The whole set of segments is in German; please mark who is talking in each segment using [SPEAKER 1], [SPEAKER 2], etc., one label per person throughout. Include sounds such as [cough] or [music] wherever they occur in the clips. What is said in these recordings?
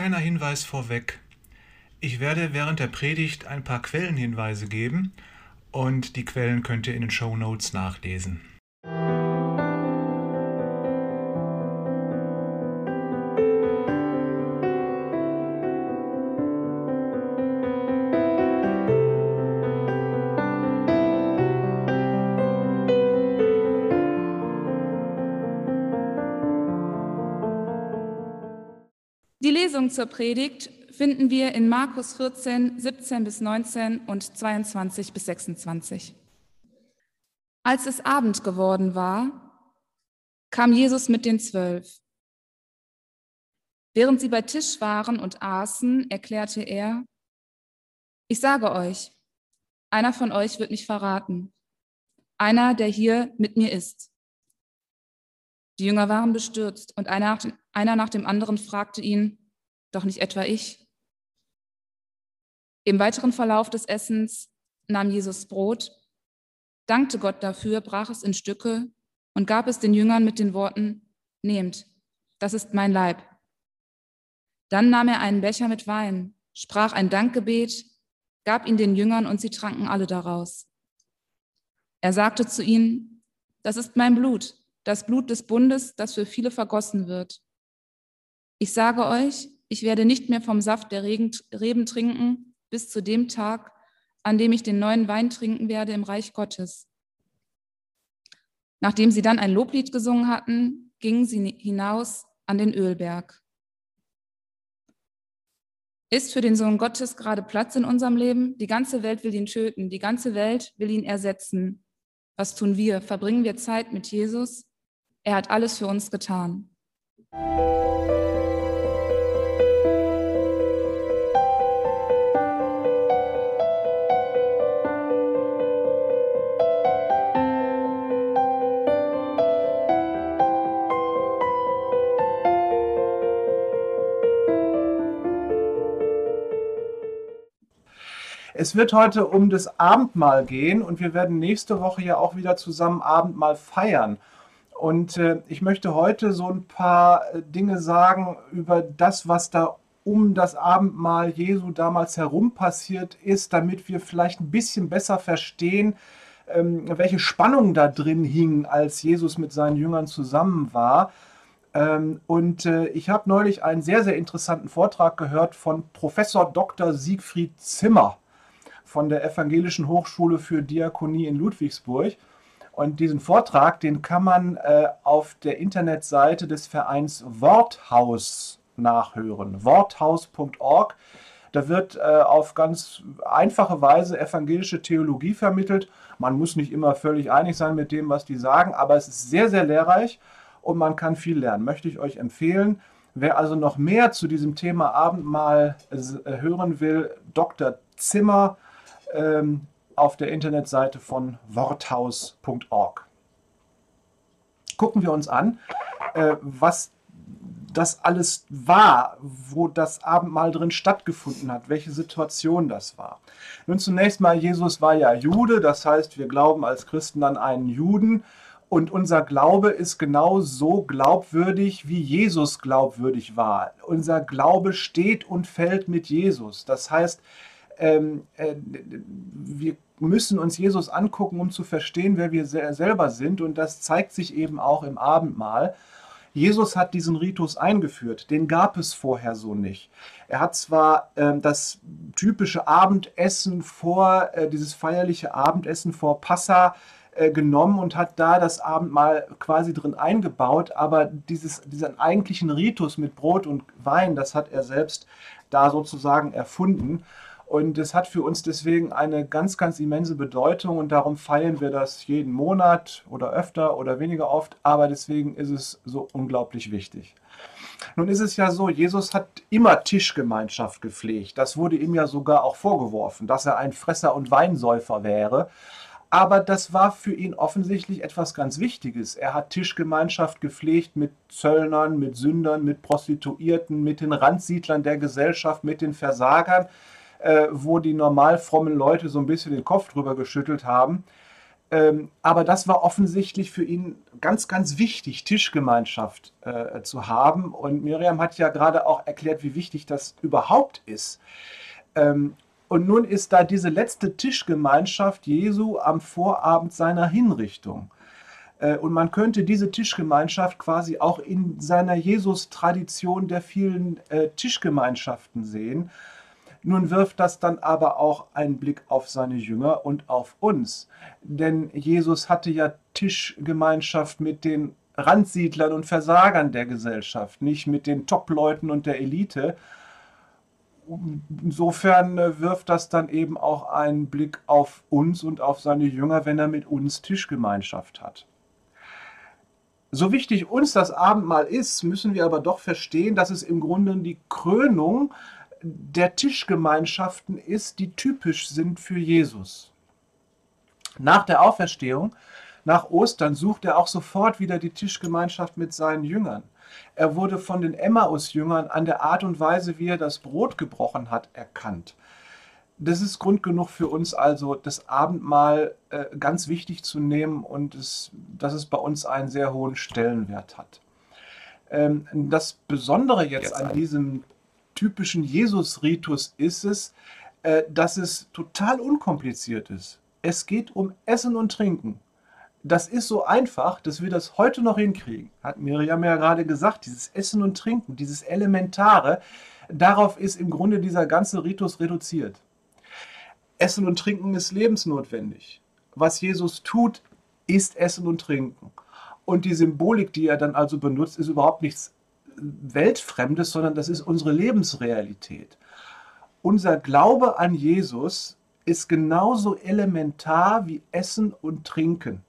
[SPEAKER 1] kleiner Hinweis vorweg. Ich werde während der Predigt ein paar Quellenhinweise geben und die Quellen könnt ihr in den Show Notes nachlesen.
[SPEAKER 2] Zur Predigt finden wir in Markus 14, 17 bis 19 und 22 bis 26. Als es Abend geworden war, kam Jesus mit den Zwölf. Während sie bei Tisch waren und aßen, erklärte er, ich sage euch, einer von euch wird mich verraten, einer, der hier mit mir ist. Die Jünger waren bestürzt und einer nach dem anderen fragte ihn, doch nicht etwa ich. Im weiteren Verlauf des Essens nahm Jesus Brot, dankte Gott dafür, brach es in Stücke und gab es den Jüngern mit den Worten, Nehmt, das ist mein Leib. Dann nahm er einen Becher mit Wein, sprach ein Dankgebet, gab ihn den Jüngern und sie tranken alle daraus. Er sagte zu ihnen, das ist mein Blut, das Blut des Bundes, das für viele vergossen wird. Ich sage euch, ich werde nicht mehr vom Saft der Reben trinken bis zu dem Tag, an dem ich den neuen Wein trinken werde im Reich Gottes. Nachdem sie dann ein Loblied gesungen hatten, gingen sie hinaus an den Ölberg. Ist für den Sohn Gottes gerade Platz in unserem Leben? Die ganze Welt will ihn töten, die ganze Welt will ihn ersetzen. Was tun wir? Verbringen wir Zeit mit Jesus? Er hat alles für uns getan.
[SPEAKER 3] Es wird heute um das Abendmahl gehen und wir werden nächste Woche ja auch wieder zusammen Abendmahl feiern. Und äh, ich möchte heute so ein paar äh, Dinge sagen über das, was da um das Abendmahl Jesu damals herum passiert ist, damit wir vielleicht ein bisschen besser verstehen, ähm, welche Spannung da drin hing, als Jesus mit seinen Jüngern zusammen war. Ähm, und äh, ich habe neulich einen sehr, sehr interessanten Vortrag gehört von Professor Dr. Siegfried Zimmer von der Evangelischen Hochschule für Diakonie in Ludwigsburg. Und diesen Vortrag, den kann man äh, auf der Internetseite des Vereins Worthaus nachhören. Worthaus.org. Da wird äh, auf ganz einfache Weise evangelische Theologie vermittelt. Man muss nicht immer völlig einig sein mit dem, was die sagen, aber es ist sehr, sehr lehrreich und man kann viel lernen. Möchte ich euch empfehlen. Wer also noch mehr zu diesem Thema Abendmahl äh, hören will, Dr. Zimmer ähm, auf der Internetseite von worthaus.org. Gucken wir uns an, äh, was das alles war, wo das Abendmahl drin stattgefunden hat, welche Situation das war. Nun zunächst mal, Jesus war ja Jude, das heißt, wir glauben als Christen an einen Juden und unser Glaube ist genau so glaubwürdig, wie Jesus glaubwürdig war. Unser Glaube steht und fällt mit Jesus. Das heißt, ähm, äh, wir müssen uns Jesus angucken, um zu verstehen, wer wir selber sind. Und das zeigt sich eben auch im Abendmahl. Jesus hat diesen Ritus eingeführt, den gab es vorher so nicht. Er hat zwar äh, das typische Abendessen vor, äh, dieses feierliche Abendessen vor Passa äh, genommen und hat da das Abendmahl quasi drin eingebaut, aber dieses, diesen eigentlichen Ritus mit Brot und Wein, das hat er selbst da sozusagen erfunden. Und es hat für uns deswegen eine ganz, ganz immense Bedeutung und darum feiern wir das jeden Monat oder öfter oder weniger oft, aber deswegen ist es so unglaublich wichtig. Nun ist es ja so, Jesus hat immer Tischgemeinschaft gepflegt. Das wurde ihm ja sogar auch vorgeworfen, dass er ein Fresser und Weinsäufer wäre. Aber das war für ihn offensichtlich etwas ganz Wichtiges. Er hat Tischgemeinschaft gepflegt mit Zöllnern, mit Sündern, mit Prostituierten, mit den Randsiedlern der Gesellschaft, mit den Versagern äh, wo die normal frommen Leute so ein bisschen den Kopf drüber geschüttelt haben. Ähm, aber das war offensichtlich für ihn ganz, ganz wichtig, Tischgemeinschaft äh, zu haben. Und Miriam hat ja gerade auch erklärt, wie wichtig das überhaupt ist. Ähm, und nun ist da diese letzte Tischgemeinschaft Jesu am Vorabend seiner Hinrichtung. Äh, und man könnte diese Tischgemeinschaft quasi auch in seiner Jesus-Tradition der vielen äh, Tischgemeinschaften sehen. Nun wirft das dann aber auch einen Blick auf seine Jünger und auf uns. Denn Jesus hatte ja Tischgemeinschaft mit den Randsiedlern und Versagern der Gesellschaft, nicht mit den Top-Leuten und der Elite. Insofern äh, wirft das dann eben auch einen Blick auf uns und auf seine Jünger, wenn er mit uns Tischgemeinschaft hat. So wichtig uns das Abendmahl ist, müssen wir aber doch verstehen, dass es im Grunde die Krönung der Tischgemeinschaften ist, die typisch sind für Jesus. Nach der Auferstehung, nach Ostern, sucht er auch sofort wieder die Tischgemeinschaft mit seinen Jüngern. Er wurde von den Emmaus-Jüngern an der Art und Weise, wie er das Brot gebrochen hat, erkannt. Das ist Grund genug für uns also, das Abendmahl äh, ganz wichtig zu nehmen und es, dass es bei uns einen sehr hohen Stellenwert hat. Ähm, das Besondere jetzt, jetzt an diesem typischen Jesus-Ritus ist es, äh, dass es total unkompliziert ist. Es geht um Essen und Trinken. Das ist so einfach, dass wir das heute noch hinkriegen. Hat Miriam ja gerade gesagt, dieses Essen und Trinken, dieses Elementare, darauf ist im Grunde dieser ganze Ritus reduziert. Essen und Trinken ist lebensnotwendig. Was Jesus tut, ist Essen und Trinken. Und die Symbolik, die er dann also benutzt, ist überhaupt nichts Weltfremdes, sondern das ist unsere Lebensrealität. Unser Glaube an Jesus ist genauso elementar wie Essen und Trinken.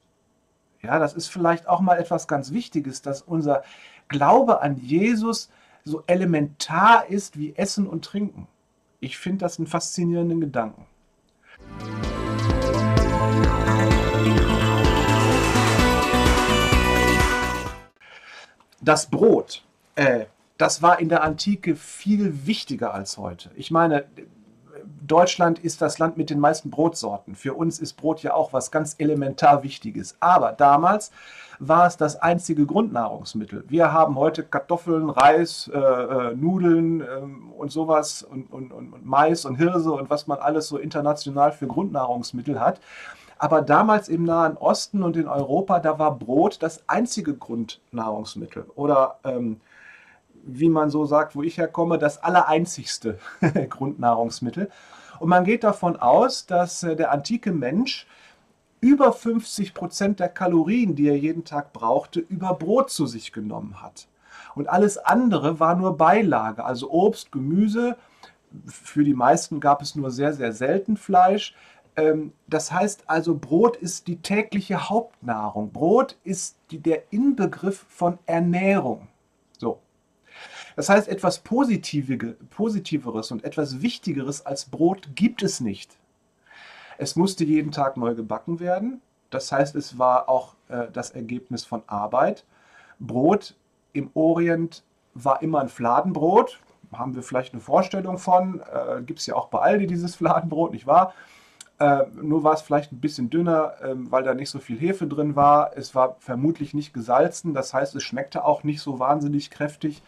[SPEAKER 3] Ja, das ist vielleicht auch mal etwas ganz Wichtiges, dass unser Glaube an Jesus so elementar ist wie Essen und Trinken. Ich finde das einen faszinierenden Gedanken. Das Brot äh, das war in der Antike viel wichtiger als heute. Ich meine, Deutschland ist das Land mit den meisten Brotsorten. Für uns ist Brot ja auch was ganz elementar Wichtiges. Aber damals war es das einzige Grundnahrungsmittel. Wir haben heute Kartoffeln, Reis, äh, äh Nudeln äh, und sowas und, und, und, Mais und Hirse und was man alles so international für Grundnahrungsmittel hat. Aber damals im Nahen Osten und in Europa, da war Brot das einzige Grundnahrungsmittel. Oder ähm, wie man so sagt, wo ich herkomme, das allereinzigste [laughs] Grundnahrungsmittel. Und man geht davon aus, dass äh, der antike Mensch über 50 Prozent der Kalorien, die er jeden Tag brauchte, über Brot zu sich genommen hat. Und alles andere war nur Beilage, also Obst, Gemüse. Für die meisten gab es nur sehr, sehr selten Fleisch. Ähm, das heißt also, Brot ist die tägliche Hauptnahrung. Brot ist der Inbegriff von Ernährung. So. Das heißt, etwas Positiveres und etwas Wichtigeres als Brot gibt es nicht. Es musste jeden Tag neu gebacken werden. Das heißt, es war auch äh, das Ergebnis von Arbeit. Brot im Orient war immer ein Fladenbrot. Haben wir vielleicht eine Vorstellung von. Äh, Gibt es ja auch bei Aldi dieses Fladenbrot, nicht wahr? Äh, nur war es vielleicht ein bisschen dünner, äh, weil da nicht so viel Hefe drin war. Es war vermutlich nicht gesalzen. Das heißt, es schmeckte auch nicht so wahnsinnig kräftig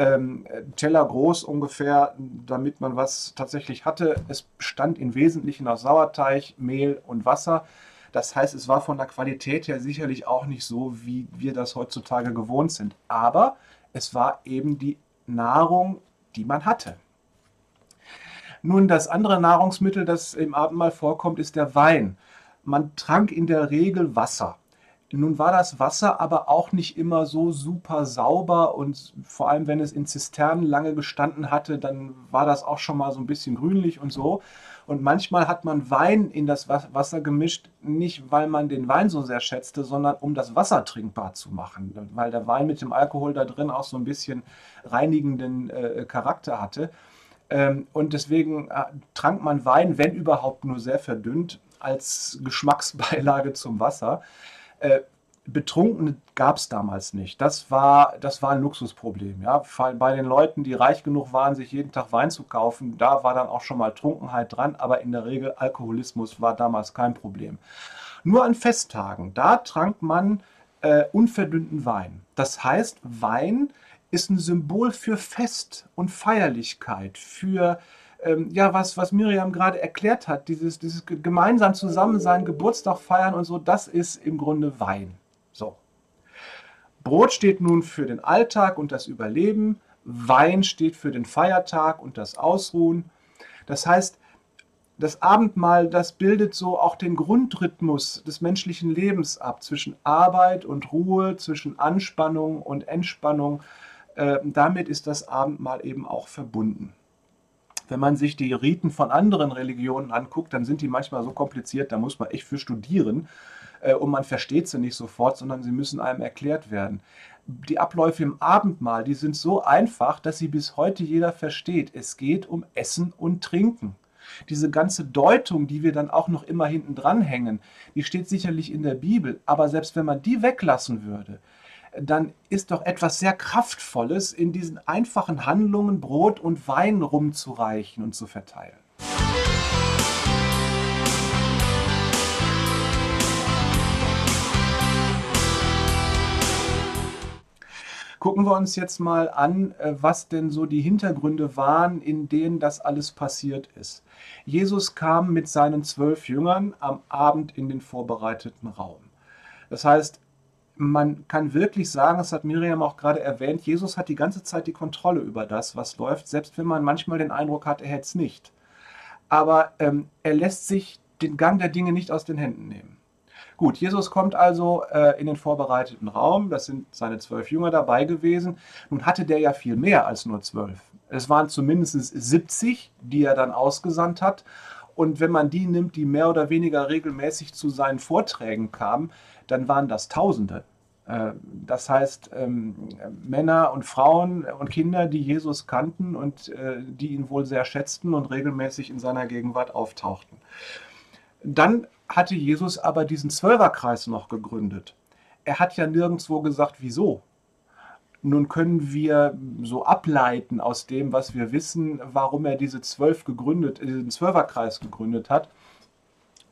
[SPEAKER 3] ähm, Teller groß ungefähr, damit man was tatsächlich hatte. Es stand im Wesentlichen aus Sauerteig, Mehl und Wasser. Das heißt, es war von der Qualität her sicherlich auch nicht so, wie wir das heutzutage gewohnt sind. Aber es war eben die Nahrung, die man hatte. Nun, das andere Nahrungsmittel, das im Abendmahl vorkommt, ist der Wein. Man trank in der Regel Wasser. Nun war das Wasser aber auch nicht immer so super sauber und vor allem, wenn es in Zisternen lange gestanden hatte, dann war das auch schon mal so ein bisschen grünlich und so. Und manchmal hat man Wein in das Wasser gemischt, nicht weil man den Wein so sehr schätzte, sondern um das Wasser trinkbar zu machen, weil der Wein mit dem Alkohol da drin auch so ein bisschen reinigenden äh, Charakter hatte. Ähm, und deswegen äh, trank man Wein, wenn überhaupt nur sehr verdünnt, als Geschmacksbeilage zum Wasser. Äh, Betrunkene gab es damals nicht. Das war, das war ein Luxusproblem. Ja? Bei den Leuten, die reich genug waren, sich jeden Tag Wein zu kaufen, da war dann auch schon mal Trunkenheit dran, aber in der Regel Alkoholismus war damals kein Problem. Nur an Festtagen, da trank man äh, unverdünnten Wein. Das heißt, Wein ist ein Symbol für Fest und Feierlichkeit, für ähm, ja, was, was Miriam gerade erklärt hat, dieses, dieses gemeinsam Zusammensein, Geburtstag feiern und so, das ist im Grunde Wein. So. Brot steht nun für den Alltag und das Überleben, Wein steht für den Feiertag und das Ausruhen. Das heißt, das Abendmahl, das bildet so auch den Grundrhythmus des menschlichen Lebens ab, zwischen Arbeit und Ruhe, zwischen Anspannung und Entspannung. Äh, damit ist das Abendmahl eben auch verbunden. Wenn man sich die Riten von anderen Religionen anguckt, dann sind die manchmal so kompliziert, da muss man echt für studieren äh, und man versteht sie nicht sofort, sondern sie müssen einem erklärt werden. Die Abläufe im Abendmahl, die sind so einfach, dass sie bis heute jeder versteht. Es geht um Essen und Trinken. Diese ganze Deutung, die wir dann auch noch immer hinten dran hängen, die steht sicherlich in der Bibel, aber selbst wenn man die weglassen würde, dann ist doch etwas sehr Kraftvolles in diesen einfachen Handlungen, Brot und Wein rumzureichen und zu verteilen. Gucken wir uns jetzt mal an, äh, was denn so die Hintergründe waren, in denen das alles passiert ist. Jesus kam mit seinen zwölf Jüngern am Abend in den vorbereiteten Raum. Das heißt, man kann wirklich sagen, das hat Miriam auch gerade erwähnt, Jesus hat die ganze Zeit die Kontrolle über das, was läuft, selbst wenn man manchmal den Eindruck hat, er hätte es nicht. Aber ähm, er lässt sich den Gang der Dinge nicht aus den Händen nehmen. Gut, Jesus kommt also äh, in den vorbereiteten Raum. Das sind seine zwölf Jünger dabei gewesen. Nun hatte der ja viel mehr als nur zwölf. Es waren zumindest 70, die er dann ausgesandt hat. Und wenn man die nimmt, die mehr oder weniger regelmäßig zu seinen Vorträgen kamen, dann waren das Tausende. Äh, das heißt, ähm, Männer und Frauen und Kinder, die Jesus kannten und äh, die ihn wohl sehr schätzten und regelmäßig in seiner Gegenwart auftauchten. Dann hatte Jesus aber diesen Zwölferkreis noch gegründet. Er hat ja nirgendwo gesagt, wieso. Nun können wir so ableiten aus dem, was wir wissen, warum er diese zwölf gegründet, diesen Zwölferkreis gegründet hat.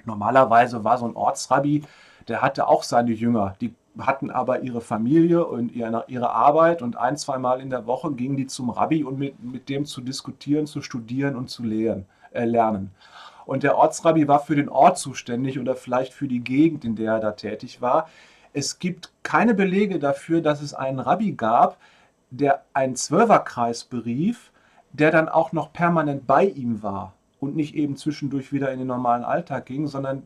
[SPEAKER 3] Normalerweise war so ein Ortsrabbi, der hatte auch seine Jünger, die hatten aber ihre Familie und ihre, Arbeit und ein, zweimal in der Woche gingen die zum Rabbi, um mit, mit dem zu diskutieren, zu studieren und zu lehren, äh, lernen. Und der Ortsrabbi war für den Ort zuständig oder vielleicht für die Gegend, in der er da tätig war. Es gibt keine Belege dafür, dass es einen Rabbi gab, der einen Zwölferkreis berief, der dann auch noch permanent bei ihm war und nicht eben zwischendurch wieder in den normalen Alltag ging, sondern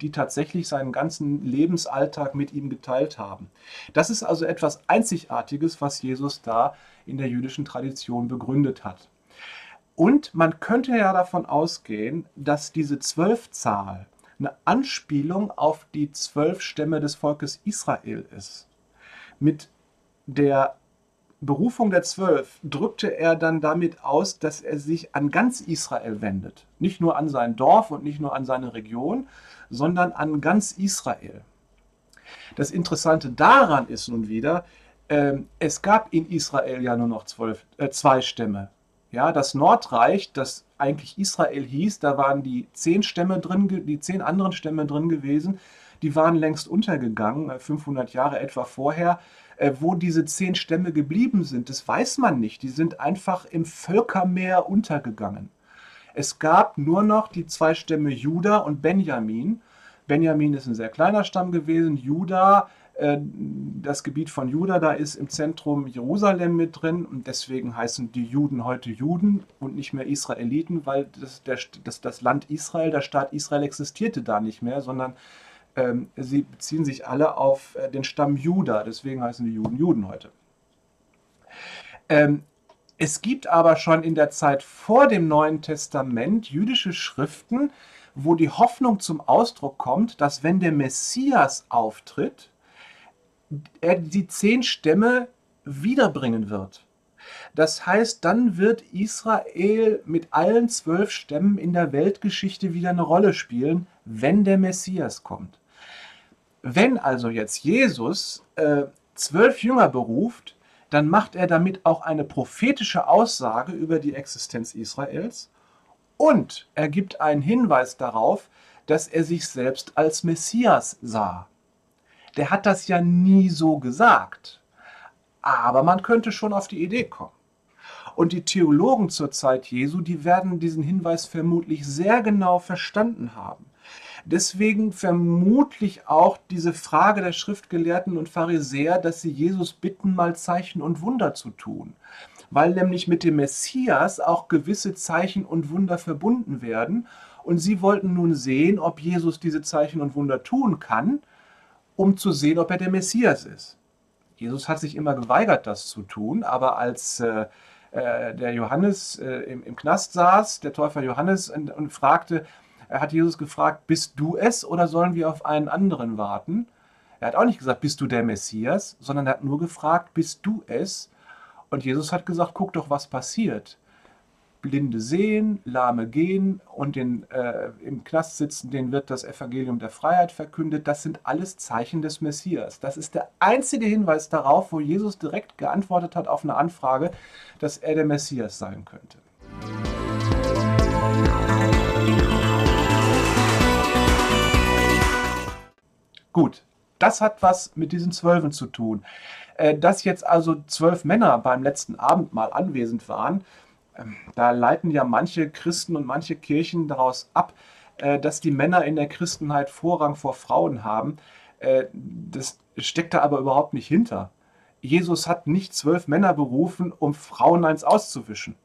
[SPEAKER 3] die tatsächlich seinen ganzen Lebensalltag mit ihm geteilt haben. Das ist also etwas Einzigartiges, was Jesus da in der jüdischen Tradition begründet hat. Und man könnte ja davon ausgehen, dass diese Zwölfzahl eine Anspielung auf die zwölf Stämme des Volkes Israel ist. Mit der Berufung der Zwölf drückte er dann damit aus, dass er sich an ganz Israel wendet. Nicht nur an sein Dorf und nicht nur an seine Region, sondern an ganz Israel. Das Interessante daran ist nun wieder, äh, es gab in Israel ja nur noch zwölf, äh, zwei Stämme. Ja, das Nordreich, das eigentlich Israel hieß, da waren die zehn Stämme drin, die zehn anderen Stämme drin gewesen. Die waren längst untergegangen, 500 äh, Jahre etwa vorher. Äh, wo diese zehn Stämme geblieben sind, das weiß man nicht. Die sind einfach im Völkermeer untergegangen. Es gab nur noch die zwei Stämme Juda und Benjamin. Benjamin ist ein sehr kleiner Stamm gewesen. Juda äh, das Gebiet von Juda, da ist im Zentrum Jerusalem mit drin und deswegen heißen die Juden heute Juden und nicht mehr Israeliten, weil das, der, das, das Land Israel, der Staat Israel existierte da nicht mehr, sondern ähm, sie beziehen sich alle auf äh, den Stamm Juda, deswegen heißen die Juden Juden heute. Ähm, es gibt aber schon in der Zeit vor dem Neuen Testament jüdische Schriften, wo die Hoffnung zum Ausdruck kommt, dass wenn der Messias auftritt, er die zehn Stämme wiederbringen wird. Das heißt, dann wird Israel mit allen zwölf Stämmen in der Weltgeschichte wieder eine Rolle spielen, wenn der Messias kommt. Wenn also jetzt Jesus äh, zwölf Jünger beruft, dann macht er damit auch eine prophetische Aussage über die Existenz Israels und er gibt einen Hinweis darauf, dass er sich selbst als Messias sah. Der hat das ja nie so gesagt, aber man könnte schon auf die Idee kommen. Und die Theologen zur Zeit Jesu, die werden diesen Hinweis vermutlich sehr genau verstanden haben. Deswegen vermutlich auch diese Frage der Schriftgelehrten und Pharisäer, dass sie Jesus bitten, mal Zeichen und Wunder zu tun. Weil nämlich mit dem Messias auch gewisse Zeichen und Wunder verbunden werden. Und sie wollten nun sehen, ob Jesus diese Zeichen und Wunder tun kann, um zu sehen, ob er der Messias ist. Jesus hat sich immer geweigert, das zu tun, aber als äh, äh, der Johannes äh, im, im, Knast saß, der Täufer Johannes, und, und fragte, hat Jesus gefragt, bist du es oder sollen wir auf einen anderen warten? Er hat auch nicht gesagt, bist du der Messias, sondern er hat nur gefragt, bist du es? Und Jesus hat gesagt, guck doch, was passiert. Blinde sehen, Lahme gehen und den äh, im Knast sitzen, denen wird das Evangelium der Freiheit verkündet. Das sind alles Zeichen des Messias. Das ist der einzige Hinweis darauf, wo Jesus direkt geantwortet hat auf eine Anfrage, dass er der Messias sein könnte. Gut, das hat was mit diesen Zwölfen zu tun. Äh, dass jetzt also zwölf Männer beim letzten Abendmahl anwesend waren, ähm, da leiten ja manche Christen und manche Kirchen daraus ab, äh, dass die Männer in der Christenheit Vorrang vor Frauen haben. Äh, das steckt da aber überhaupt nicht hinter. Jesus hat nicht zwölf Männer berufen, um Frauen eins auszuwischen,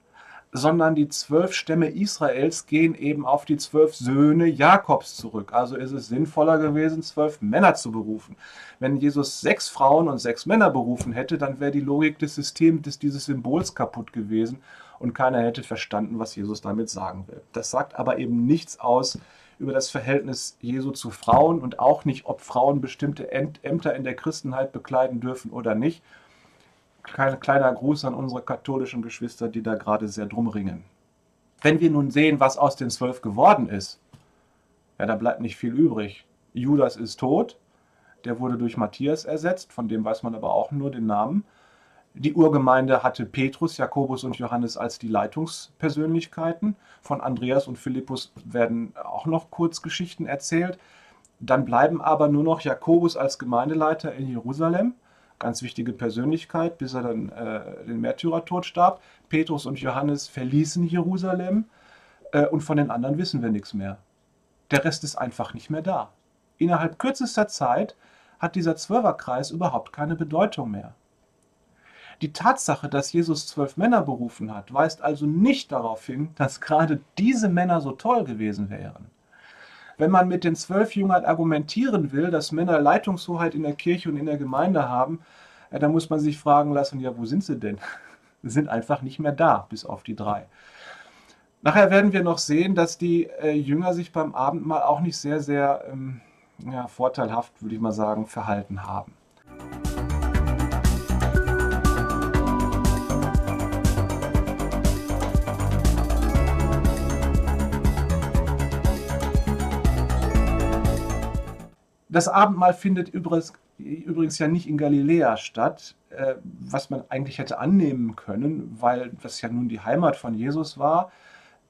[SPEAKER 3] sondern die zwölf Stämme Israels gehen eben auf die zwölf Söhne Jakobs zurück. Also ist es sinnvoller gewesen, zwölf Männer zu berufen. Wenn Jesus sechs Frauen und sechs Männer berufen hätte, dann wäre die Logik des Systems, dieses Symbols kaputt gewesen und keiner hätte verstanden, was Jesus damit sagen will. Das sagt aber eben nichts aus über das Verhältnis Jesu zu Frauen und auch nicht, ob Frauen bestimmte Ämter in der Christenheit bekleiden dürfen oder nicht. Kein kleiner Gruß an unsere katholischen Geschwister, die da gerade sehr drum ringen. Wenn wir nun sehen, was aus den zwölf geworden ist, ja, da bleibt nicht viel übrig. Judas ist tot, der wurde durch Matthias ersetzt, von dem weiß man aber auch nur den Namen. Die Urgemeinde hatte Petrus, Jakobus und Johannes als die Leitungspersönlichkeiten. Von Andreas und Philippus werden auch noch Kurzgeschichten erzählt. Dann bleiben aber nur noch Jakobus als Gemeindeleiter in Jerusalem, ganz wichtige Persönlichkeit, bis er dann äh, den Märtyrertod starb. Petrus und Johannes verließen Jerusalem äh, und von den anderen wissen wir nichts mehr. Der Rest ist einfach nicht mehr da. Innerhalb kürzester Zeit hat dieser Zwölferkreis überhaupt keine Bedeutung mehr. Die Tatsache, dass Jesus zwölf Männer berufen hat, weist also nicht darauf hin, dass gerade diese Männer so toll gewesen wären. Wenn man mit den zwölf Jüngern argumentieren will, dass Männer Leitungshoheit in der Kirche und in der Gemeinde haben, ja, dann muss man sich fragen lassen, ja, wo sind sie denn? [laughs] Sie sind einfach nicht mehr da, bis auf die drei. Nachher werden wir noch sehen, dass die äh, Jünger sich beim Abendmahl auch nicht sehr, sehr ähm, ja, vorteilhaft, würde ich mal sagen, verhalten haben. Das Abendmahl findet übrigens, übrigens ja nicht in Galiläa statt, äh, was man eigentlich hätte annehmen können, weil das ja nun die Heimat von Jesus war.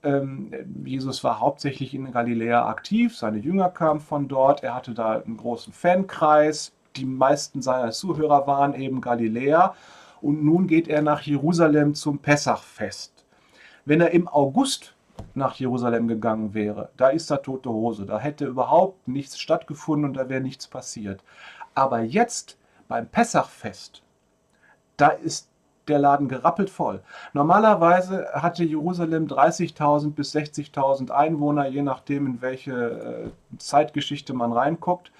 [SPEAKER 3] Ähm, Jesus war hauptsächlich in Galiläa aktiv, seine Jünger kamen von dort, er hatte da einen großen Fankreis, die meisten seiner Zuhörer waren eben Galiläer und nun geht er nach Jerusalem zum Pessachfest. Wenn er im August nach Jerusalem gegangen wäre, da ist da tote Hose. Da hätte überhaupt nichts stattgefunden und da wäre nichts passiert. Aber jetzt beim Pessachfest, da ist der Laden gerappelt voll. Normalerweise hatte Jerusalem 30.000 bis 60.000 Einwohner, je nachdem, in welche äh, Zeitgeschichte man reinguckt.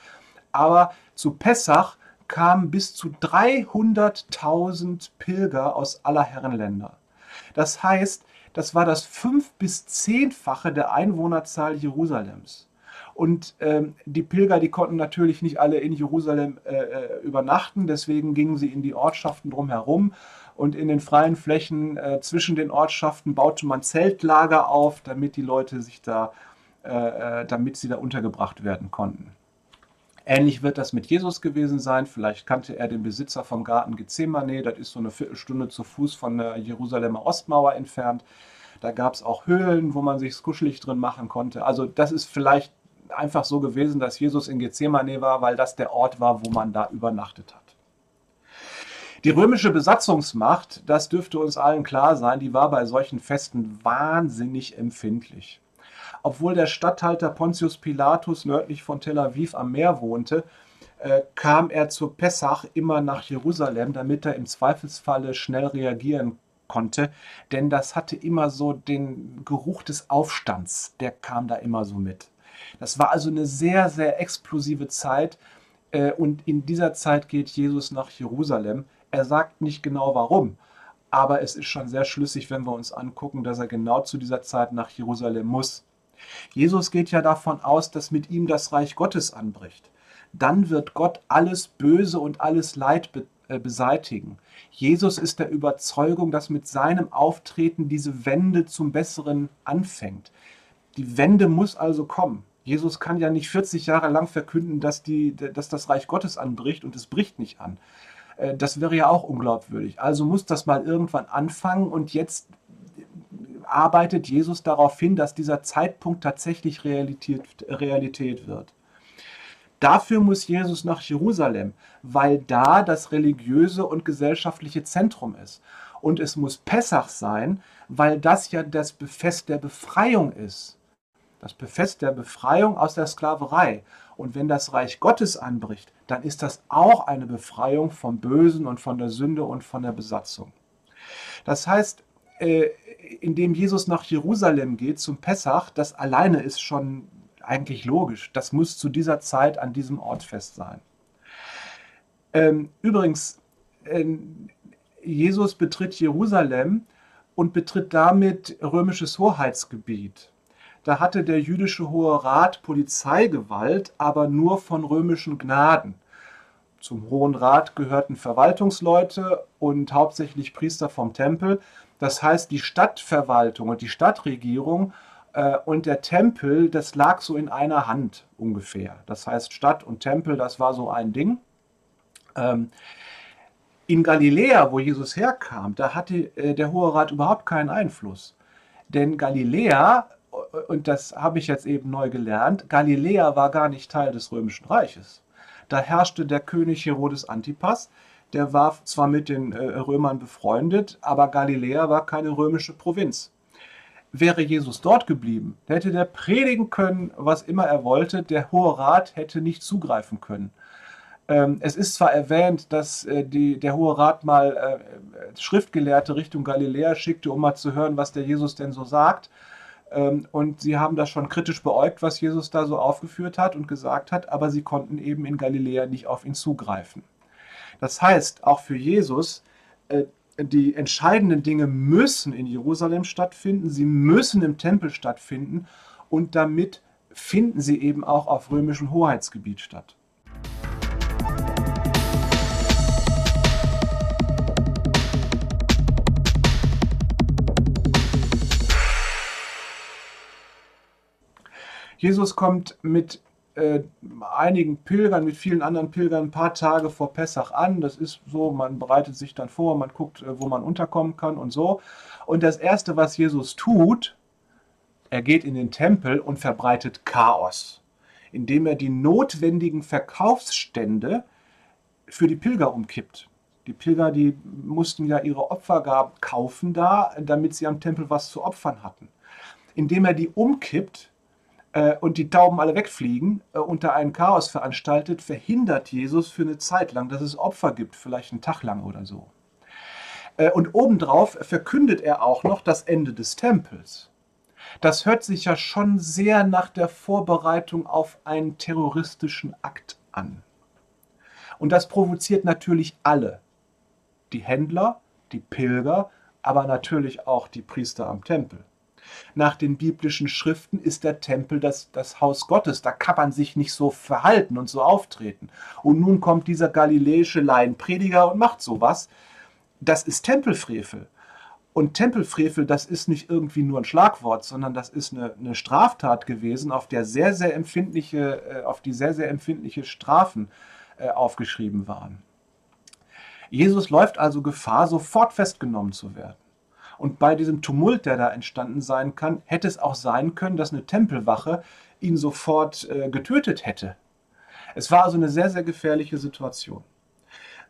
[SPEAKER 3] Aber zu Pessach kamen bis zu 300.000 Pilger aus aller Herrenländer. Das heißt, das war das fünf- bis zehnfache der Einwohnerzahl Jerusalems. Und ähm, die Pilger, die konnten natürlich nicht alle in Jerusalem äh, äh, übernachten, deswegen gingen sie in die Ortschaften drumherum und in den freien Flächen äh, zwischen den Ortschaften baute man Zeltlager auf, damit die Leute sich da, äh, äh damit sie da untergebracht werden konnten. Ähnlich wird das mit Jesus gewesen sein. Vielleicht kannte er den Besitzer vom Garten Gethsemane. Das ist so eine Viertelstunde zu Fuß von der Jerusalemer Ostmauer entfernt. Da gab es auch Höhlen, wo man sich kuschelig drin machen konnte. Also das ist vielleicht einfach so gewesen, dass Jesus in Gethsemane war, weil das der Ort war, wo man da übernachtet hat. Die römische Besatzungsmacht, das dürfte uns allen klar sein, die war bei solchen Festen wahnsinnig empfindlich. Obwohl der Statthalter Pontius Pilatus nördlich von Tel Aviv am Meer wohnte, äh, kam er zur Pessach immer nach Jerusalem, damit er im Zweifelsfalle schnell reagieren konnte, denn das hatte immer so den Geruch des Aufstands, der kam da immer so mit. Das war also eine sehr, sehr explosive Zeit äh, und in dieser Zeit geht Jesus nach Jerusalem. Er sagt nicht genau warum, aber es ist schon sehr schlüssig, wenn wir uns angucken, dass er genau zu dieser Zeit nach Jerusalem muss. Jesus geht ja davon aus, dass mit ihm das Reich Gottes anbricht. Dann wird Gott alles Böse und alles Leid be äh, beseitigen. Jesus ist der Überzeugung, dass mit seinem Auftreten diese Wende zum Besseren anfängt. Die Wende muss also kommen. Jesus kann ja nicht 40 Jahre lang verkünden, dass, die, dass das Reich Gottes anbricht und es bricht nicht an. Äh, das wäre ja auch unglaubwürdig. Also muss das mal irgendwann anfangen und jetzt arbeitet Jesus darauf hin, dass dieser Zeitpunkt tatsächlich Realität, Realität wird. Dafür muss Jesus nach Jerusalem, weil da das religiöse und gesellschaftliche Zentrum ist. Und es muss Pessach sein, weil das ja das Fest der Befreiung ist. Das Fest der Befreiung aus der Sklaverei. Und wenn das Reich Gottes anbricht, dann ist das auch eine Befreiung vom Bösen und von der Sünde und von der Besatzung. Das heißt, äh, indem Jesus nach Jerusalem geht zum Pessach, das alleine ist schon eigentlich logisch. Das muss zu dieser Zeit an diesem Ort fest sein. Ähm, übrigens, äh, Jesus betritt Jerusalem und betritt damit römisches Hoheitsgebiet. Da hatte der jüdische Hohe Rat Polizeigewalt, aber nur von römischen Gnaden. Zum Hohen Rat gehörten Verwaltungsleute und hauptsächlich Priester vom Tempel. Das heißt, die Stadtverwaltung und die Stadtregierung äh, und der Tempel, das lag so in einer Hand ungefähr. Das heißt, Stadt und Tempel, das war so ein Ding. Ähm, in Galiläa, wo Jesus herkam, da hatte äh, der Hohe Rat überhaupt keinen Einfluss. Denn Galiläa, äh, und das habe ich jetzt eben neu gelernt, Galiläa war gar nicht Teil des Römischen Reiches. Da herrschte der König Herodes Antipas, der war zwar mit den äh, Römern befreundet, aber Galiläa war keine römische Provinz. Wäre Jesus dort geblieben, hätte der predigen können, was immer er wollte, der Hohe Rat hätte nicht zugreifen können. Ähm, es ist zwar erwähnt, dass äh, die, der Hohe Rat mal äh, Schriftgelehrte Richtung Galiläa schickte, um mal zu hören, was der Jesus denn so sagt. Ähm, und sie haben das schon kritisch beäugt, was Jesus da so aufgeführt hat und gesagt hat, aber sie konnten eben in Galiläa nicht auf ihn zugreifen. Das heißt, auch für Jesus, äh, die entscheidenden Dinge müssen in Jerusalem stattfinden, sie müssen im Tempel stattfinden und damit finden sie eben auch auf römischem Hoheitsgebiet statt. Jesus kommt mit äh, einigen Pilgern, mit vielen anderen Pilgern ein paar Tage vor Pessach an. Das ist so, man bereitet sich dann vor, man guckt, äh, wo man unterkommen kann und so. Und das Erste, was Jesus tut, er geht in den Tempel und verbreitet Chaos, indem er die notwendigen Verkaufsstände für die Pilger umkippt. Die Pilger, die mussten ja ihre Opfergaben kaufen da, damit sie am Tempel was zu opfern hatten. Indem er die umkippt, äh, und die Tauben alle wegfliegen äh, da ein Chaos veranstaltet, verhindert Jesus für eine Zeit lang, dass es Opfer gibt, vielleicht einen Tag lang oder so. Äh, und obendrauf verkündet er auch noch das Ende des Tempels. Das hört sich ja schon sehr nach der Vorbereitung auf einen terroristischen Akt an. Und das provoziert natürlich alle. Die Händler, die Pilger, aber natürlich auch die Priester am Tempel. Nach den biblischen Schriften ist der Tempel das, das Haus Gottes. Da kann man sich nicht so verhalten und so auftreten. Und nun kommt dieser galiläische Laienprediger und macht sowas. Das ist Tempelfrevel. Und Tempelfrevel, das ist nicht irgendwie nur ein Schlagwort, sondern das ist eine, eine Straftat gewesen, auf der sehr, sehr empfindliche, äh, auf die sehr, sehr empfindliche Strafen äh, aufgeschrieben waren. Jesus läuft also Gefahr, sofort festgenommen zu werden. Und bei diesem Tumult, der da entstanden sein kann, hätte es auch sein können, dass eine Tempelwache ihn sofort äh, getötet hätte. Es war also eine sehr, sehr gefährliche Situation.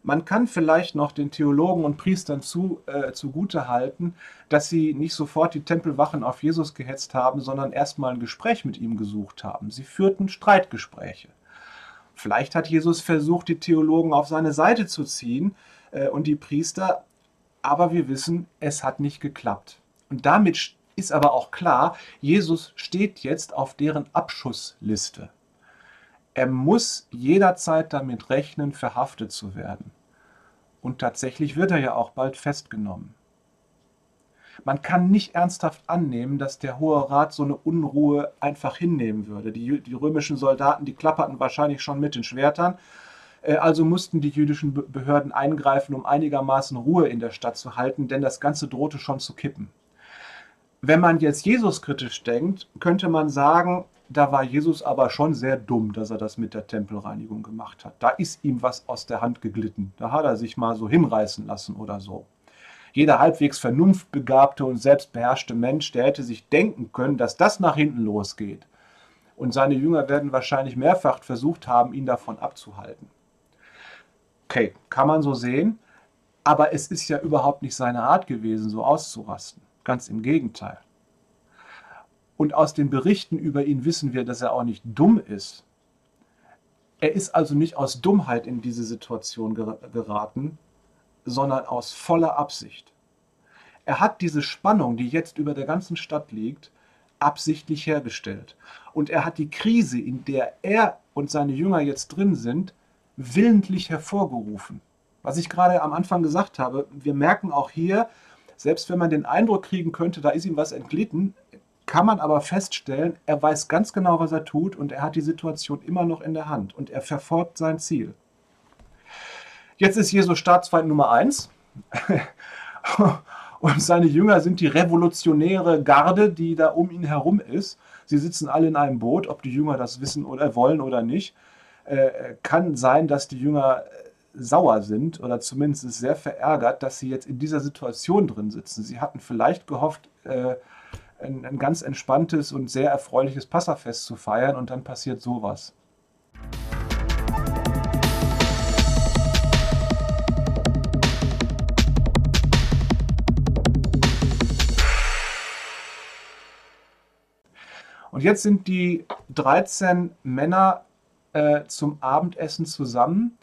[SPEAKER 3] Man kann vielleicht noch den Theologen und Priestern zu, äh, zugute halten, dass sie nicht sofort die Tempelwachen auf Jesus gehetzt haben, sondern erstmal ein Gespräch mit ihm gesucht haben. Sie führten Streitgespräche. Vielleicht hat Jesus versucht, die Theologen auf seine Seite zu ziehen äh, und die Priester, aber wir wissen, es hat nicht geklappt. Und damit ist aber auch klar, Jesus steht jetzt auf deren Abschussliste er muss jederzeit damit rechnen, verhaftet zu werden. Und tatsächlich wird er ja auch bald festgenommen. Man kann nicht ernsthaft annehmen, dass der Hohe Rat so eine Unruhe einfach hinnehmen würde. Die, die römischen Soldaten, die klapperten wahrscheinlich schon mit den Schwertern. Äh, also mussten die jüdischen Behörden eingreifen, um einigermaßen Ruhe in der Stadt zu halten, denn das Ganze drohte schon zu kippen. Wenn man jetzt Jesus kritisch denkt, könnte man sagen, da war Jesus aber schon sehr dumm, dass er das mit der Tempelreinigung gemacht hat. Da ist ihm was aus der Hand geglitten. Da hat er sich mal so hinreißen lassen oder so. Jeder halbwegs vernunftbegabte und selbstbeherrschte Mensch, der hätte sich denken können, dass das nach hinten losgeht. Und seine Jünger werden wahrscheinlich mehrfach versucht haben, ihn davon abzuhalten. Okay, kann man so sehen, aber es ist ja überhaupt nicht seine Art gewesen, so auszurasten. Ganz im Gegenteil. Und aus den Berichten über ihn wissen wir, dass er auch nicht dumm ist. Er ist also nicht aus Dummheit in diese Situation geraten, sondern aus voller Absicht. Er hat diese Spannung, die jetzt über der ganzen Stadt liegt, absichtlich hergestellt. Und er hat die Krise, in der er und seine Jünger jetzt drin sind, willentlich hervorgerufen. Was ich gerade am Anfang gesagt habe, wir merken auch hier, selbst wenn man den Eindruck kriegen könnte, da ist ihm was entglitten, kann man aber feststellen, er weiß ganz genau, was er tut und er hat die Situation immer noch in der Hand und er verfolgt sein Ziel. Jetzt ist Jesus Staatsfeind Nummer eins [laughs] und seine Jünger sind die revolutionäre Garde, die da um ihn herum ist. Sie sitzen alle in einem Boot, ob die Jünger das wissen oder wollen oder nicht. Äh, kann sein, dass die Jünger äh, sauer sind oder zumindest sehr verärgert, dass sie jetzt in dieser Situation drin sitzen. Sie hatten vielleicht gehofft, äh, ein, ein ganz entspanntes und sehr erfreuliches Passafest zu feiern und dann passiert sowas. Und jetzt sind die 13 Männer äh, zum Abendessen zusammen.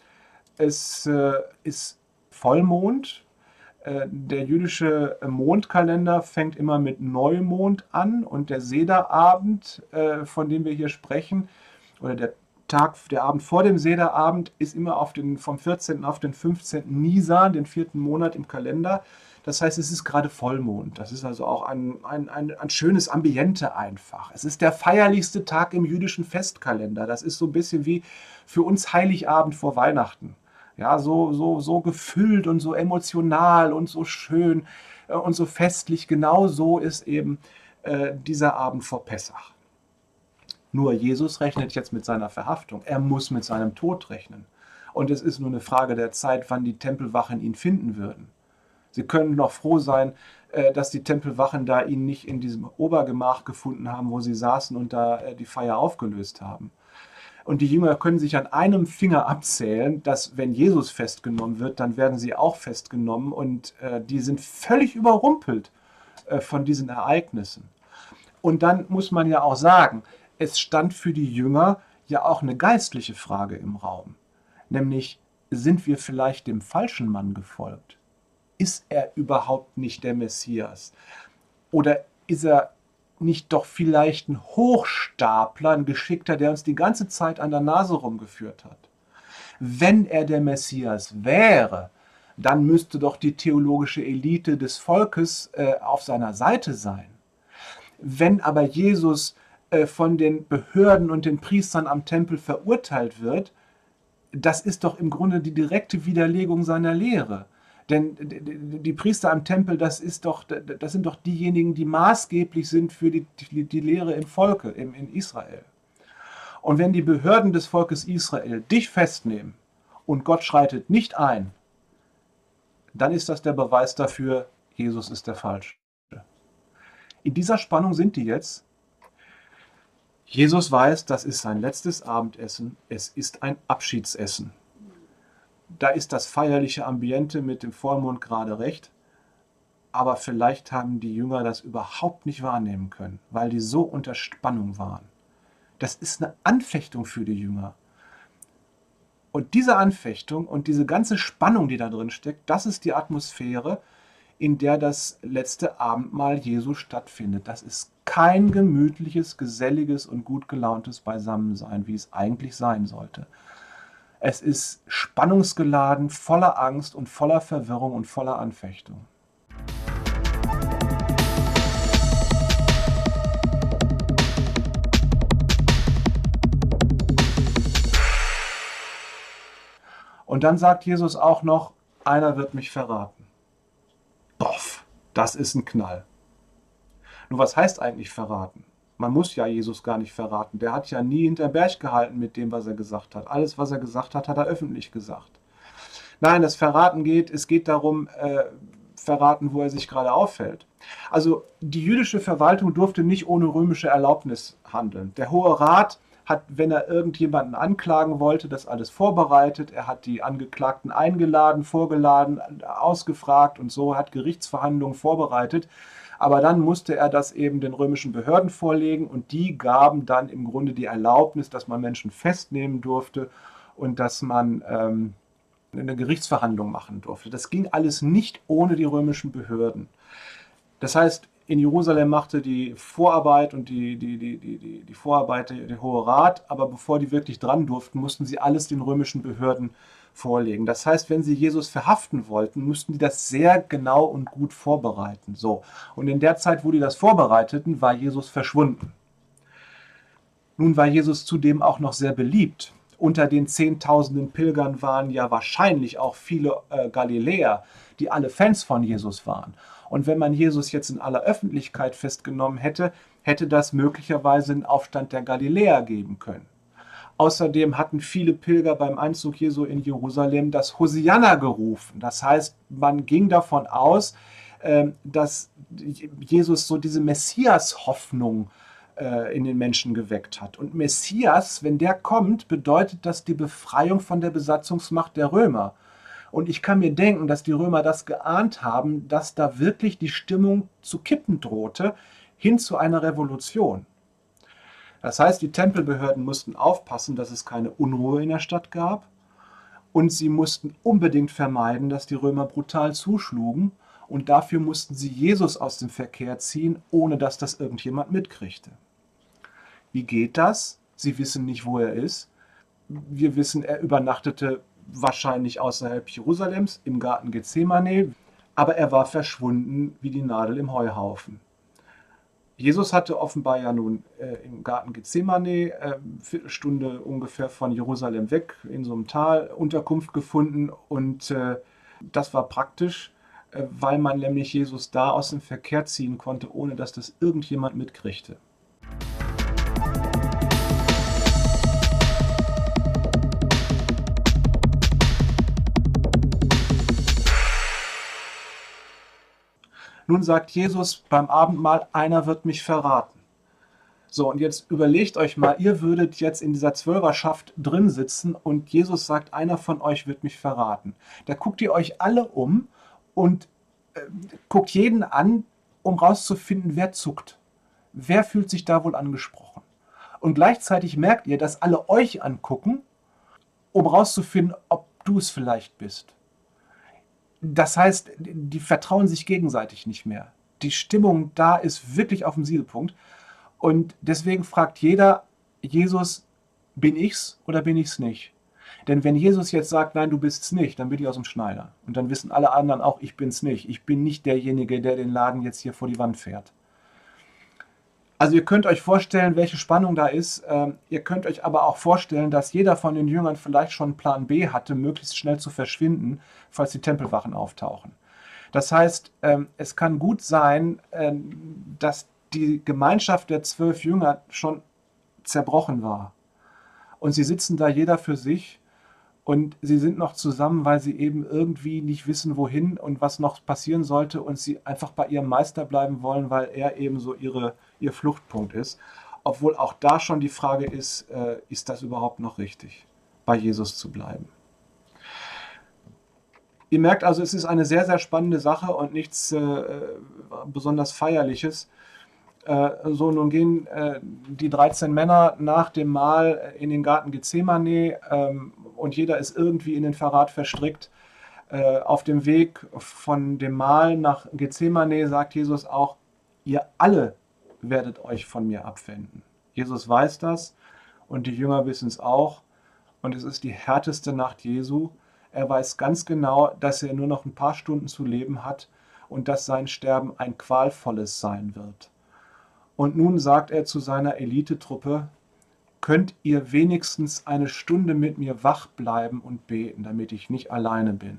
[SPEAKER 3] Es äh, ist Vollmond, äh, der jüdische Mondkalender fängt immer mit Neumond an und der Sederabend, äh, von dem wir hier sprechen, oder der Tag, der Abend vor dem Sederabend ist immer auf den, vom 14. auf den 15. Nisan, den vierten Monat im Kalender. Das heißt, es ist gerade Vollmond. Das ist also auch ein, ein, ein, ein schönes Ambiente einfach. Es ist der feierlichste Tag im jüdischen Festkalender. Das ist so ein bisschen wie für uns Heiligabend vor Weihnachten ja, so, so, so gefüllt und so emotional und so schön äh, und so festlich. Genau so ist eben äh, dieser Abend vor Pessach. Nur Jesus rechnet jetzt mit seiner Verhaftung. Er muss mit seinem Tod rechnen. Und es ist nur eine Frage der Zeit, wann die Tempelwachen ihn finden würden. Sie können noch froh sein, äh, dass die Tempelwachen da ihn nicht in diesem Obergemach gefunden haben, wo sie saßen und da äh, die Feier aufgelöst haben. Und die Jünger können sich an einem Finger abzählen, dass wenn Jesus festgenommen wird, dann werden sie auch festgenommen und äh, die sind völlig überrumpelt von diesen Ereignissen. Und dann muss man ja auch sagen, es stand für die Jünger ja auch eine geistliche Frage im Raum, nämlich sind wir vielleicht dem falschen Mann gefolgt? Ist er überhaupt nicht der Messias? Oder ist er nicht doch vielleicht ein Hochstapler, ein Geschickter, der uns die ganze Zeit an der Nase rumgeführt hat? Wenn er der Messias wäre, dann müsste doch die theologische Elite des Volkes äh, auf seiner Seite sein. Wenn aber Jesus äh, von den Behörden und den Priestern am Tempel verurteilt wird, das ist doch im Grunde die direkte Widerlegung seiner Lehre. Denn die Priester am Tempel, das, ist doch, das sind doch diejenigen, die maßgeblich sind für die, die, die Lehre im Volke, im, in Israel. Und wenn die Behörden des Volkes Israel dich festnehmen und Gott schreitet nicht ein, dann ist das der Beweis dafür, Jesus ist der Falsche. In dieser Spannung sind die jetzt. Jesus weiß, das ist sein letztes Abendessen, es ist ein Abschiedsessen da ist das feierliche Ambiente mit dem Vollmond gerade recht. Aber vielleicht haben die Jünger das überhaupt nicht wahrnehmen können, weil die so unter Spannung waren. Das ist eine Anfechtung für die Jünger. Und diese Anfechtung und diese ganze Spannung, die da drin steckt, das ist die Atmosphäre, in der das letzte Abendmahl Jesu stattfindet. Das ist kein gemütliches, geselliges und gut gelauntes Beisammensein, wie es eigentlich sein sollte. Es ist spannungsgeladen, voller Angst und voller Verwirrung und voller Anfechtung. Und dann sagt Jesus auch noch, einer wird mich verraten. Boff, das ist ein Knall. Nur was heißt eigentlich verraten? Man muss ja Jesus gar nicht verraten. Der hat ja nie hinter Berg gehalten mit dem, was er gesagt hat. Alles, was er gesagt hat, hat er öffentlich gesagt. Nein, das Verraten geht, es geht darum, äh, verraten, wo er sich gerade auffällt. Also die jüdische Verwaltung durfte nicht ohne römische Erlaubnis handeln. Der Hohe Rat hat, wenn er irgendjemanden anklagen wollte, das alles vorbereitet. Er hat die Angeklagten eingeladen, vorgeladen, ausgefragt und so hat Gerichtsverhandlungen vorbereitet. Aber dann musste er das eben den römischen Behörden vorlegen und die gaben dann im Grunde die Erlaubnis, dass man Menschen festnehmen durfte und dass man ähm, eine Gerichtsverhandlung machen durfte. Das ging alles nicht ohne die römischen Behörden. Das heißt, in Jerusalem machte die Vorarbeit und die, die, die, die, die Vorarbeit der Hohe Rat, aber bevor die wirklich dran durften, mussten sie alles den römischen Behörden vorlegen. Das heißt, wenn sie Jesus verhaften wollten, mussten die das sehr genau und gut vorbereiten. So. Und in der Zeit, wo die das vorbereiteten, war Jesus verschwunden. Nun war Jesus zudem auch noch sehr beliebt. Unter den Zehntausenden Pilgern waren ja wahrscheinlich auch viele äh, Galiläer, die alle Fans von Jesus waren. Und wenn man Jesus jetzt in aller Öffentlichkeit festgenommen hätte, hätte das möglicherweise einen Aufstand der Galiläer geben können. Außerdem hatten viele Pilger beim Einzug Jesu in Jerusalem das Hosianna gerufen. Das heißt, man ging davon aus, ähm, dass Jesus so diese Messias-Hoffnung äh, in den Menschen geweckt hat. Und Messias, wenn der kommt, bedeutet das die Befreiung von der Besatzungsmacht der Römer. Und ich kann mir denken, dass die Römer das geahnt haben, dass da wirklich die Stimmung zu kippen drohte, hin zu einer Revolution. Das heißt, die Tempelbehörden mussten aufpassen, dass es keine Unruhe in der Stadt gab und sie mussten unbedingt vermeiden, dass die Römer brutal zuschlugen und dafür mussten sie Jesus aus dem Verkehr ziehen, ohne dass das irgendjemand mitkriegte. Wie geht das? Sie wissen nicht, wo er ist. Wir wissen, er übernachtete wahrscheinlich außerhalb Jerusalems im Garten Gethsemane, aber er war verschwunden wie die Nadel im Heuhaufen. Jesus hatte offenbar ja nun äh, im Garten Gethsemane, äh, Viertelstunde ungefähr von Jerusalem weg, in so einem Tal Unterkunft gefunden. Und äh, das war praktisch, äh, weil man nämlich Jesus da aus dem Verkehr ziehen konnte, ohne dass das irgendjemand mitkriegte. Nun sagt Jesus beim Abendmahl, einer wird mich verraten. So, und jetzt überlegt euch mal, ihr würdet jetzt in dieser Zwölferschaft drin sitzen und Jesus sagt, einer von euch wird mich verraten. Da guckt ihr euch alle um und äh, guckt jeden an, um rauszufinden, wer zuckt. Wer fühlt sich da wohl angesprochen? Und gleichzeitig merkt ihr, dass alle euch angucken, um rauszufinden, ob du es vielleicht bist. Das heißt, die vertrauen sich gegenseitig nicht mehr. Die Stimmung da ist wirklich auf dem Siedelpunkt. Und deswegen fragt jeder, Jesus, bin ich's oder bin ich's nicht? Denn wenn Jesus jetzt sagt, nein, du bist's nicht, dann bin ich aus dem Schneider. Und dann wissen alle anderen auch, ich bin's nicht. Ich bin nicht derjenige, der den Laden jetzt hier vor die Wand fährt. Also ihr könnt euch vorstellen, welche Spannung da ist. Ähm, ihr könnt euch aber auch vorstellen, dass jeder von den Jüngern vielleicht schon Plan B hatte, möglichst schnell zu verschwinden, falls die Tempelwachen auftauchen. Das heißt, ähm, es kann gut sein, ähm, dass die Gemeinschaft der zwölf Jünger schon zerbrochen war. Und sie sitzen da jeder für sich und sie sind noch zusammen, weil sie eben irgendwie nicht wissen, wohin und was noch passieren sollte und sie einfach bei ihrem Meister bleiben wollen, weil er eben so ihre, ihr Fluchtpunkt ist. Obwohl auch da schon die Frage ist, äh, ist das überhaupt noch richtig, bei Jesus zu bleiben? Ihr merkt also, es ist eine sehr, sehr spannende Sache und nichts äh, besonders Feierliches. Äh, so, nun gehen äh, die 13 Männer nach dem Mahl in den Garten Gethsemane ähm, und jeder ist irgendwie in den Verrat verstrickt. Äh, auf dem Weg von dem Mahl nach Gethsemane sagt Jesus auch, ihr alle werdet euch von mir abwenden. Jesus weiß das und die Jünger wissen es auch und es ist die härteste Nacht Jesu. Er weiß ganz genau, dass er nur noch ein paar Stunden zu leben hat und dass sein Sterben ein qualvolles sein wird. Und nun sagt er zu seiner Elitetruppe, könnt ihr wenigstens eine Stunde mit mir wach bleiben und beten, damit ich nicht alleine bin.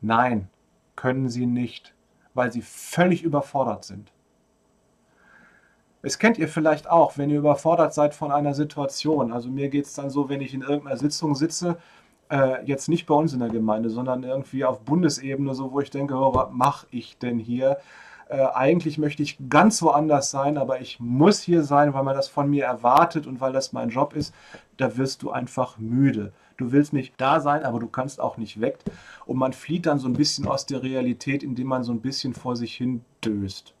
[SPEAKER 3] Nein, können sie nicht, weil sie völlig überfordert sind. Es kennt ihr vielleicht auch, wenn ihr überfordert seid von einer Situation. Also mir geht es dann so, wenn ich in irgendeiner Sitzung sitze, äh, jetzt nicht bei uns in der Gemeinde, sondern irgendwie auf Bundesebene, so wo ich denke, oh, was mache ich denn hier? Äh, eigentlich möchte ich ganz woanders sein, aber ich muss hier sein, weil man das von mir erwartet und weil das mein Job ist. Da wirst du einfach müde. Du willst nicht da sein, aber du kannst auch nicht weg. Und man flieht dann so ein bisschen aus der Realität, indem man so ein bisschen vor sich hin döst.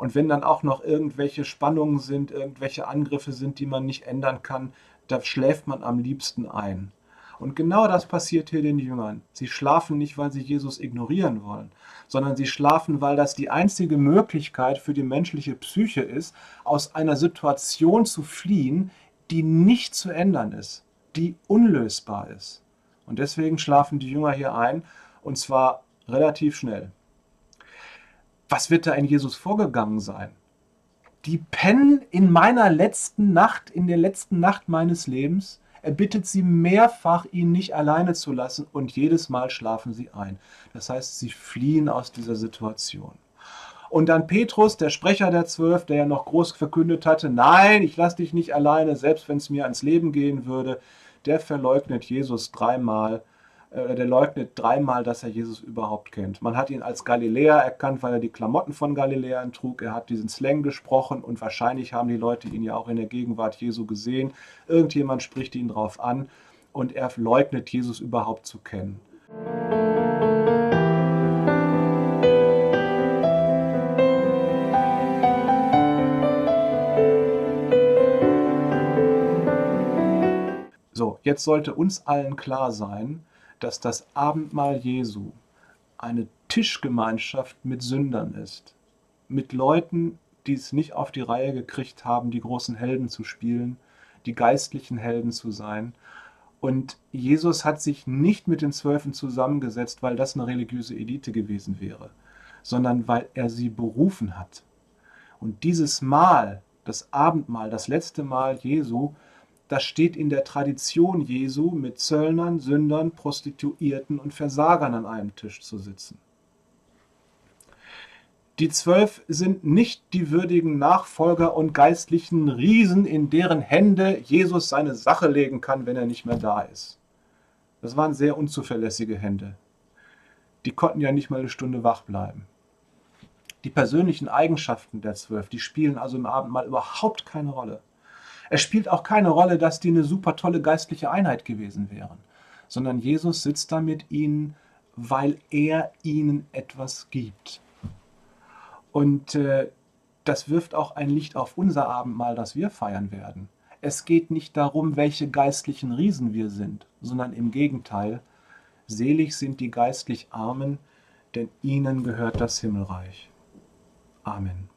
[SPEAKER 3] Und wenn dann auch noch irgendwelche Spannungen sind, irgendwelche Angriffe sind, die man nicht ändern kann, da schläft man am liebsten ein. Und genau das passiert hier den Jüngern. Sie schlafen nicht, weil sie Jesus ignorieren wollen, sondern sie schlafen, weil das die einzige Möglichkeit für die menschliche Psyche ist, aus einer Situation zu fliehen, die nicht zu ändern ist die unlösbar ist. Und deswegen schlafen die Jünger hier ein, und zwar relativ schnell. Was wird da in Jesus vorgegangen sein? Die pennen in meiner letzten Nacht, in der letzten Nacht meines Lebens. Er bittet sie mehrfach, ihn nicht alleine zu lassen, und jedes Mal schlafen sie ein. Das heißt, sie fliehen aus dieser Situation. Und dann Petrus, der Sprecher der Zwölf, der ja noch groß verkündet hatte, nein, ich lasse dich nicht alleine, selbst wenn es mir ans Leben gehen würde, der verleugnet Jesus dreimal. Äh, der leugnet dreimal, dass er Jesus überhaupt kennt. Man hat ihn als Galiläer erkannt, weil er die Klamotten von Galiläern trug. Er hat diesen Slang gesprochen und wahrscheinlich haben die Leute ihn ja auch in der Gegenwart Jesu gesehen. Irgendjemand spricht ihn drauf an und er leugnet Jesus überhaupt zu kennen. So, jetzt sollte uns allen klar sein, dass das Abendmahl Jesu eine Tischgemeinschaft mit Sündern ist. Mit Leuten, die es nicht auf die Reihe gekriegt haben, die großen Helden zu spielen, die geistlichen Helden zu sein. Und Jesus hat sich nicht mit den Zwölfen zusammengesetzt, weil das eine religiöse Elite gewesen wäre, sondern weil er sie berufen hat. Und dieses Mahl, das Abendmahl, das letzte Mahl Jesu, das steht in der Tradition Jesu, mit Zöllnern, Sündern, Prostituierten und Versagern an einem Tisch zu sitzen. Die Zwölf sind nicht die würdigen Nachfolger und geistlichen Riesen, in deren Hände Jesus seine Sache legen kann, wenn er nicht mehr da ist. Das waren sehr unzuverlässige Hände. Die konnten ja nicht mal eine Stunde wach bleiben. Die persönlichen Eigenschaften der Zwölf, die spielen also im Abendmahl überhaupt keine Rolle. Es spielt auch keine Rolle, dass die eine super tolle geistliche Einheit gewesen wären, sondern Jesus sitzt da mit ihnen, weil er ihnen etwas gibt. Und äh, das wirft auch ein Licht auf unser Abendmahl, das wir feiern werden. Es geht nicht darum, welche geistlichen Riesen wir sind, sondern im Gegenteil, selig sind die geistlich Armen, denn ihnen gehört das Himmelreich. Amen.